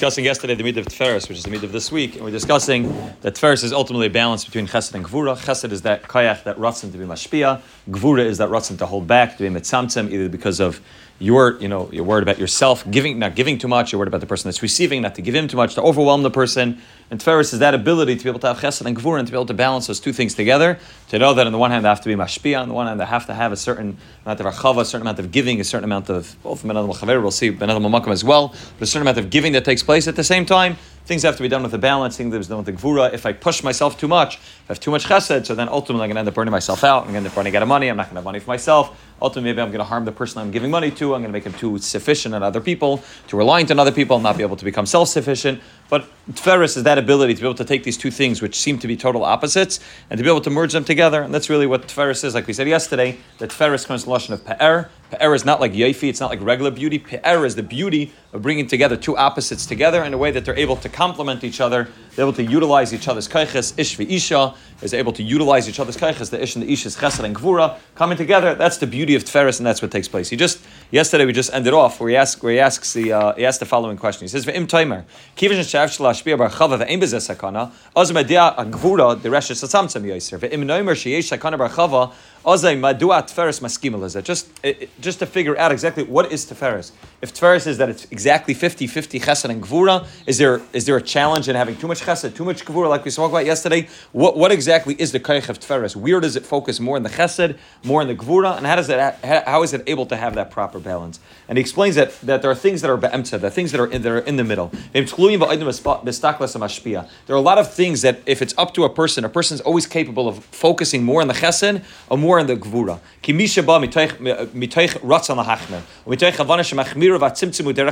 discussing yesterday the mitzvah of Tferes, which is the mitzvah of this week, and we're discussing that Tferes is ultimately a balance between Chesed and Gvura. Chesed is that kayach that rotzen to be mashpia. Gvura is that rotzen to hold back, to be mitzamtzem, either because of your, you know, you're worried about yourself giving, not giving too much. You're worried about the person that's receiving, not to give him too much, to overwhelm the person. And Tferes is that ability to be able to have Chesed and Gvura and to be able to balance those two things together. To know that on the one hand they have to be mashpia, on the one hand they have to have a certain amount of achava, a certain amount of giving, a certain amount of both we'll see ben as well, but a certain amount of giving that takes place at the same time. Things have to be done with a balance. Things have to be done with the gvura. If I push myself too much, I have too much chesed, so then ultimately I'm going to end up burning myself out. I'm going to end up running out of money. I'm not going to have money for myself. Ultimately, maybe I'm going to harm the person I'm giving money to. I'm going to make him too sufficient on other people, too reliant on other people, not be able to become self-sufficient. But Tferis is that ability to be able to take these two things, which seem to be total opposites, and to be able to merge them together. And that's really what Tferis is. Like we said yesterday, that Tferis comes from the of Pe'er. Pe'er is not like Yefi, it's not like regular beauty. Pe'er is the beauty of bringing together two opposites together in a way that they're able to complement each other, they're able to utilize each other's kaiches. Ish Isha is able to utilize each other's kaiches. The Ish and the Ish is Chesed and Gvura coming together. That's the beauty of Tferis, and that's what takes place. He just yesterday we just ended off where he asks where he asks the uh, he asks the following question. He says, "Ve'im timer kivish shav shalashpia bar chava ve'im bezeh sakana az media gvura the resh satzamtzam yoser ve'im noimer sheyesh sakana bar chava Ozay madua tferes maskimel Just just to figure out exactly what is teferes. If teferes is that it's exactly 50-50 chesed and gvura, is there is there a challenge in having too much chesed, too much gvura, like we spoke about yesterday? What what exactly is the kaich of teferes? Where does it focus more in the chesed, more in the gvura, and how does that how is it able to have that proper balance? And he explains that that there are things that are be'emtza, are things that are in, that are in the middle. There are a lot of things that if it's up to a person, a person is always capable of focusing more on the chesed or more in the gvura.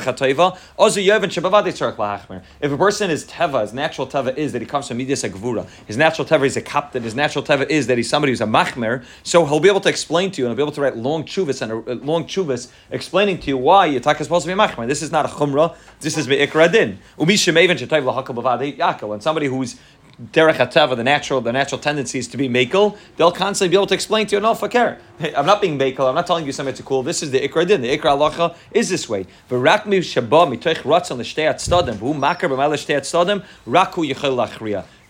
Ha'toiva. Ozu yevin shebavadi tzarech lahachmer. If a person is teva, his natural teva is that he comes from midas gvura. His natural teva is a captain. His natural teva is that he's somebody who's a machmer. So he'll be able to explain to you and he'll be able to write long chuvas and a, long chuvas explaining to you why Yitzhak is supposed to be a machmer. This is not a chumrah. This is me'ikra din. Umisha mevin shetayv lahakal bavadi yakel. And somebody who's derech the natural, the natural tendency is to be makel, they'll constantly be able to explain to you, no, fakir. I'm not being makel, I'm not telling you something that's cool. This is the ikra din. The ikra halacha is this way. V'rak.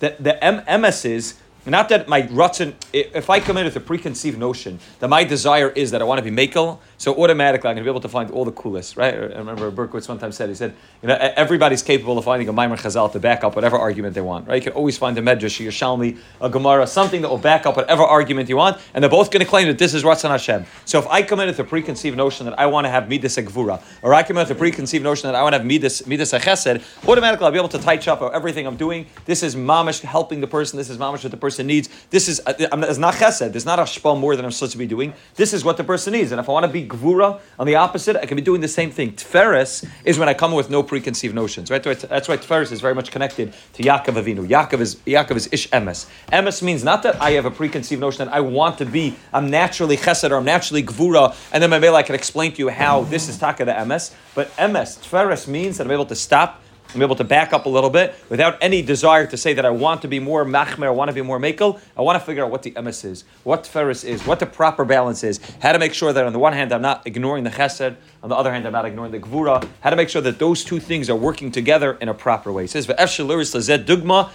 The, the MS is, not that my rutzen, if I come in with a preconceived notion that my desire is that I want to be makel, so automatically I'm going to be able to find all the coolest, right? I remember Berkowitz one time said, he said, you know, everybody's capable of finding a Maimer Chazal to back up whatever argument they want, right? You can always find a Medrash, a Shalmi, a Gemara, something that will back up whatever argument you want, and they're both going to claim that this is Ratzon Hashem. So if I come in with a preconceived notion that I want to have Midas Gvura, or I come in with a preconceived notion that I want to have Midas, Midas Chesed, automatically I'll be able to touch up everything I'm doing. This is mamish helping the person, this is mamish what the person person needs. This is uh, it's not chesed. There's not a shpal more than I'm supposed to be doing. This is what the person needs. And if I want to be gvura on the opposite, I can be doing the same thing. Tferes is when I come with no preconceived notions. Right. That's why Tferes is very much connected to Yaakov Avinu. Yaakov is Yaakov is ish emes. Emes means not that I have a preconceived notion that I want to be. I'm naturally chesed or I'm naturally gvura, and then maybe I can explain to you how this is taka the emes. But emes Tferes means that I'm able to stop I'm able to back up a little bit without any desire to say that I want to be more machmer, I want to be more makel. I want to figure out what the emes is, what ferris is, what the proper balance is, how to make sure that on the one hand I'm not ignoring the chesed, on the other hand I'm not ignoring the gvura, how to make sure that those two things are working together in a proper way. It says, dugma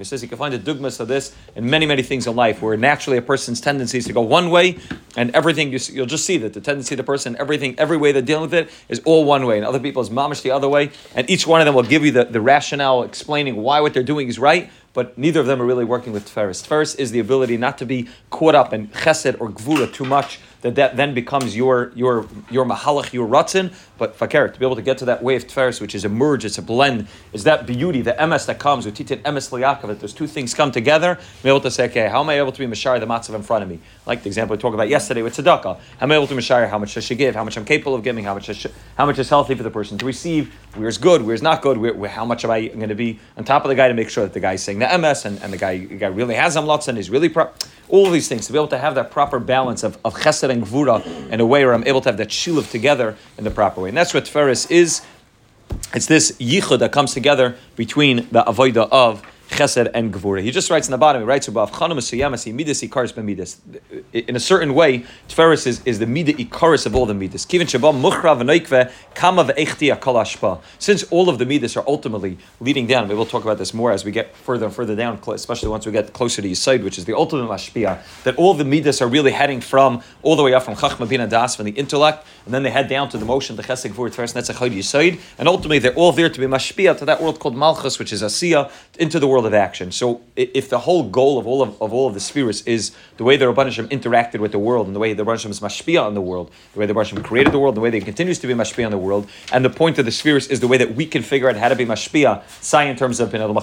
it says you can find a dugmas of this in many, many things in life where naturally a person's tendency is to go one way and everything, you, will just see that the tendency of the person, everything, every way they're dealing with it is all one way and other people is mamish the other way. And and each one of them will give you the, the rationale explaining why what they're doing is right, but neither of them are really working with Tferis. Tferis is the ability not to be caught up in chesed or gvura too much, that that then becomes your your your mahalach, your ratzin. But fakir, to be able to get to that way of Tferis, which is a merge, it's a blend, is that beauty, the emes that comes with titit emes liyakov, that those two things come together, be able to say, okay, how am I able to be mashar the matzav in front of me? Like the example we talked about yesterday with tzedakah. How am I able to mashar how much I should give, how much I'm capable of giving, how much how much is healthy for the person to receive, where's good, where's not good, where, where, how much am I going to be on top of the guy to make sure that the guy's saying emes and, and the guy, the guy really has amlotz and is really pro- all these things to be able to have that proper balance of, of chesed and gvura in a way where I'm able to have that shiluv together in the proper way. And that's what Tferis is. It's this yichud that comes together between the avoida of chesed and gevura. He just writes in the bottom, he writes b'midas. In a certain way, Tferis is, is the midah ikaris of all the midas. Since all of the midas are ultimately leading down, we will talk about this more as we get further and further down, especially once we get closer to Yesod, which is the ultimate mashpia, that all the midas are really heading from, all the way up from chachma bin das, from the intellect, and then they head down to the motion, the chesed gevura, Tferis, netzach Yesod, and ultimately they're all there to be mashpia to that world called malchus, which is asiya, into the world of action. So if the whole goal of all of, of all of the spheres is the way the Rabban Hashem interacted with the world and the way the Rabban Hashem is mashpia on the world, the way the Rabban Hashem created the world, the way they continues to be mashpia on the world, and the point of the spheres is the way that we can figure out how to be mashpia, sai in terms of bin Adam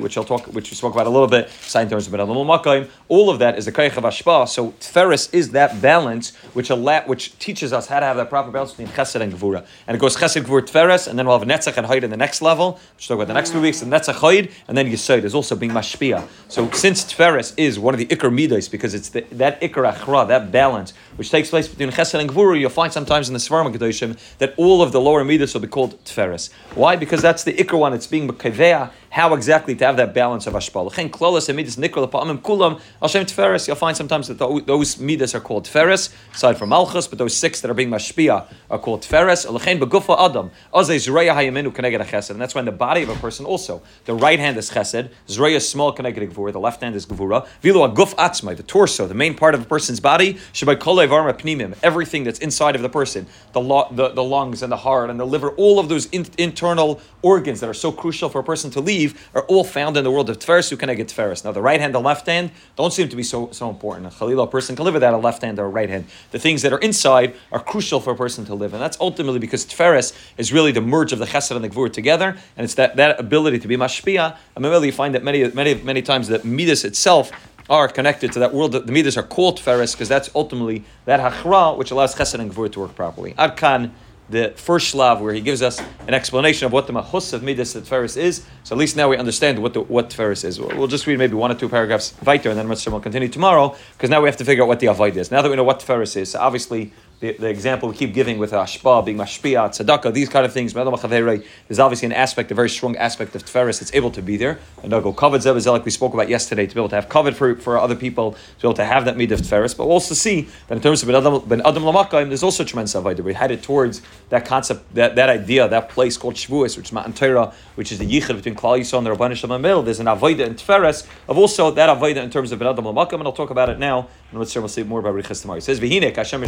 which I'll talk, which we spoke about a little bit, sai in terms of bin Adam Makayim. All of that is the kaych of ashpa. So Tferis is that balance which allow, which teaches us how to have that proper balance between chesed and gevura, and it goes chesed gevura Tferis, and then we'll have netzach and hide in the next level, which we'll talk about the next two weeks, and netzach hide, and then is also being mashpia. So since Tferes is one of the ikar midas, because it's the, that ikar achra, that balance, which takes place between chesed and gvura, you'll find sometimes in the Svarma Kedoshim that all of the lower midas will be called Tferes. Why? Because that's the ikar one. It's being mekavea how exactly to have that balance of hashpah. Chen klolas and midas nikol pa'amim kulam Hashem tferes. You'll find sometimes that those midas are called tferes, aside from malchus, but those six that are being mashpia are called tferes. Alechen begufa adam azay zreya hayaminu keneged chesed, and that's when the body of a person also the right hand is chesed, zreya small keneged gvura, the left hand is gvura. Vilu aguf atzmai, the torso, the main part of a person's body. Shabai kolei varma pnimim, everything that's inside of the person, the, lo- the, the lungs and the heart and the liver, all of those in- internal organs that are so crucial for a person to leave are all found in the world of Tferes, who can I get Tferes? Now, the right hand, the left hand don't seem to be so, so important. A a person can live without a left hand or a right hand. The things that are inside are crucial for a person to live. And that's ultimately because Tferes is really the merge of the Chesed and the Gvur together. And it's that, that ability to be Mashpia. Mean, really, you find that many, many, many times that Midas itself are connected to that world. The Midas are called Tferes because that's ultimately that Hachra which allows Chesed and Gvur to work properly. Adkan the first slav where he gives us an explanation of what the mahus of midas Tferis is. So at least now we understand what the, what Tferis is. We'll just read maybe one or two paragraphs weiter, and then we'll continue tomorrow because now we have to figure out what the avoid is. Now that we know what Tferis is, so obviously the, the example we keep giving with ashpa being mashpia, tzedakah, these kind of things. There's obviously an aspect, a very strong aspect of tferis that's able to be there. And go covered zeb like we spoke about yesterday, to be able to have covered for, for other people, to be able to have that mid of tferis. But we'll also see that in terms of ben adam, ben there's also tremendous avodah. We headed towards that concept, that, that idea, that place called Shavuos, which is Matan Torah, which is the yichud between Klal Yisrael and the Rabbanah Shalom There's an avodah in tferis of also that avodah in terms of ben adam lamakayim, and I'll talk about it now. And we'll see more about Riches tomorrow. It says, "V'hinek Hashem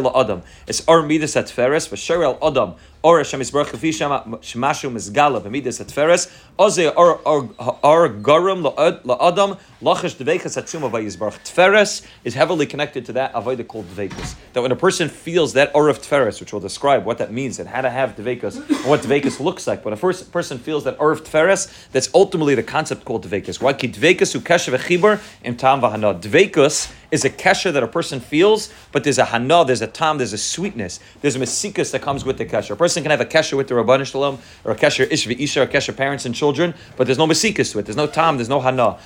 Mer Adam." It's Midas at Feres, V'Sher El Adam, Or Hashem Yisbarach Lefi Shemashu Mizgala B'Midas at Feres, Oze Ar Ar Garam LaAdam, Lachash Dveikas Atzuma V'Yisbarach. Tferes is heavily connected to that avodah called Dveikas. That when a person feels that Or of Tferes, which will describe what that means and how to have Dveikas, and what Dveikas looks like, when a first person feels that Or of Tferes, that's ultimately the concept called Dveikas. Why? Ki Dveikas Ukesha V'Chibur Im Tam V'Hana. Dveikas is a kesher that a person feels, but there's a hana, there's a tam, there's a sweetness, there's a mesikas that comes with the kesher. A person can have a kesher with the Rabban Shalom, or a kesher ish isha, or kesher parents and children, but there's no mesikas to it, there's no tam, there's no hana.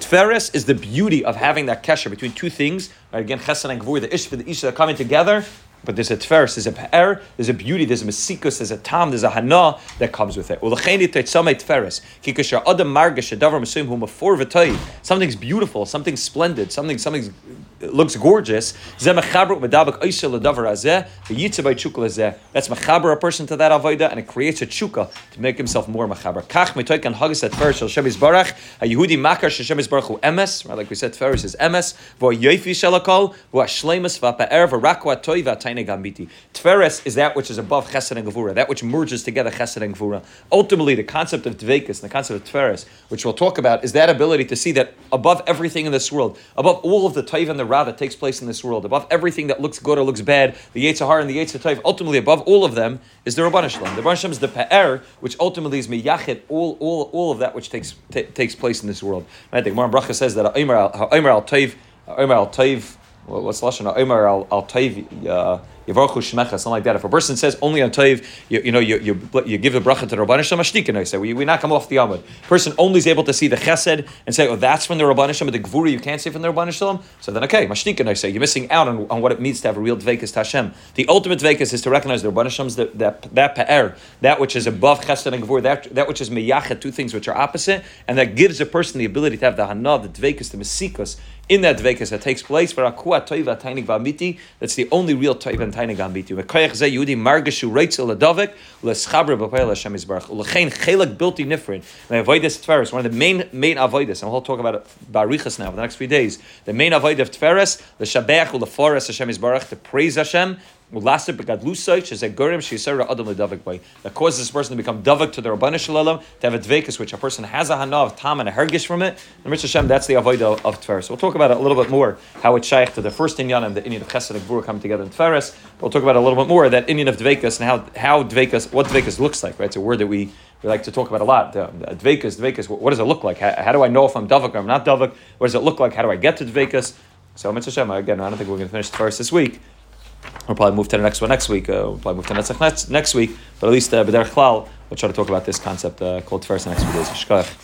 Tferes is the beauty of having that kesher between two things. Right? Again, chesed and gvur, the ish the isha are coming together, but there's a tferes, there's a pe'er, there's a beauty, there's a mesikus, there's a tam, there's a hana that comes with it. Something's beautiful, something's splendid, something something looks gorgeous. That's mechaber a person to that avodah, and it creates a chuka to make himself more mechaber. Kach haggis at tferes shel Yisbarach, a Yehudi makar shel Yisbarach hu emes, right? Like we said, tferes is emes. Vo shelakol, vo gambiti. Is that which is above chesed and gevura, that which merges together chesed and gevura. Ultimately, the concept of dvekas, the concept of tferes, which we'll talk about, is that ability to see that above everything in this world, above all of the tayv and the ra that takes place in this world, above everything that looks good or looks bad, the Yetzirah and the Yetzirah ultimately above all of them is the Rabban Shalom. The Rabban Shalom is the Pa'er, which ultimately is miyachid, all, all, all of that which takes t- takes place in this world. Right? The Gemara Bracha says that Omer al Taiv, Omer al Taiv, what's Lashon? Omer al Taiv, uh, Shmecha, something like that. If a person says only on Toiv, you, you know, you, you, you give the bracha to the Rabban Hashem, Ashtikin, I say, we, we knock him off the Amud. Person only is able to see the Chesed and say, oh, that's from the Rabban but the Gvuri you can't see from the Rabban. So then, okay, Mashtikin, I say, you're missing out on, on what it means to have a real Dvekas to Hashem. The ultimate Dvekas is to recognize the Rabban Hashem's that, that, Pa'er, that which is above Chesed and Gvur, that, that which is Meyachet, two things which are opposite, and that gives a person the ability to have the Hana, the Dvekas, the Mesikas, in that dvekas that takes place. That's the only real toiva and tainig v'amiti. V'koyach ze Yehudi b'payel Hashem u'lechein nifrin. Tferes, one of the main main avoidus, and we'll talk about barichas now for the next few days. The main avoid of tferes, the shabech u'lefores Hashem yisbarach to praise Hashem that causes this person to become davik to the Rabbanu Shalom, to have a dvekus, which a person has a hana of tam and a hergish from it. And Rich Hashem, that's the avoid of, Tferes. We'll talk about it a little bit more, how it's shaykh to the first inyan and the inyan of Chesed and come together in Tferes. We'll talk about a little bit more, that inyan of dvekus and how, how dvekus, what dvekus looks like, right? It's a word that we, we like to talk about a lot. Uh, dvekus, dvekus, what does it look like? How, how do I know if I'm davik or I'm not davik? What does it look like? How do I get to dvekus? So Mitzvah Hashem, again, I don't think we're going to finish first this week. We'll probably move to the next one next week. Uh, we'll probably move to Netzach next, next week. But at least, uh, B'derech Klal, we'll try to talk about this concept uh, called Tferes next few days.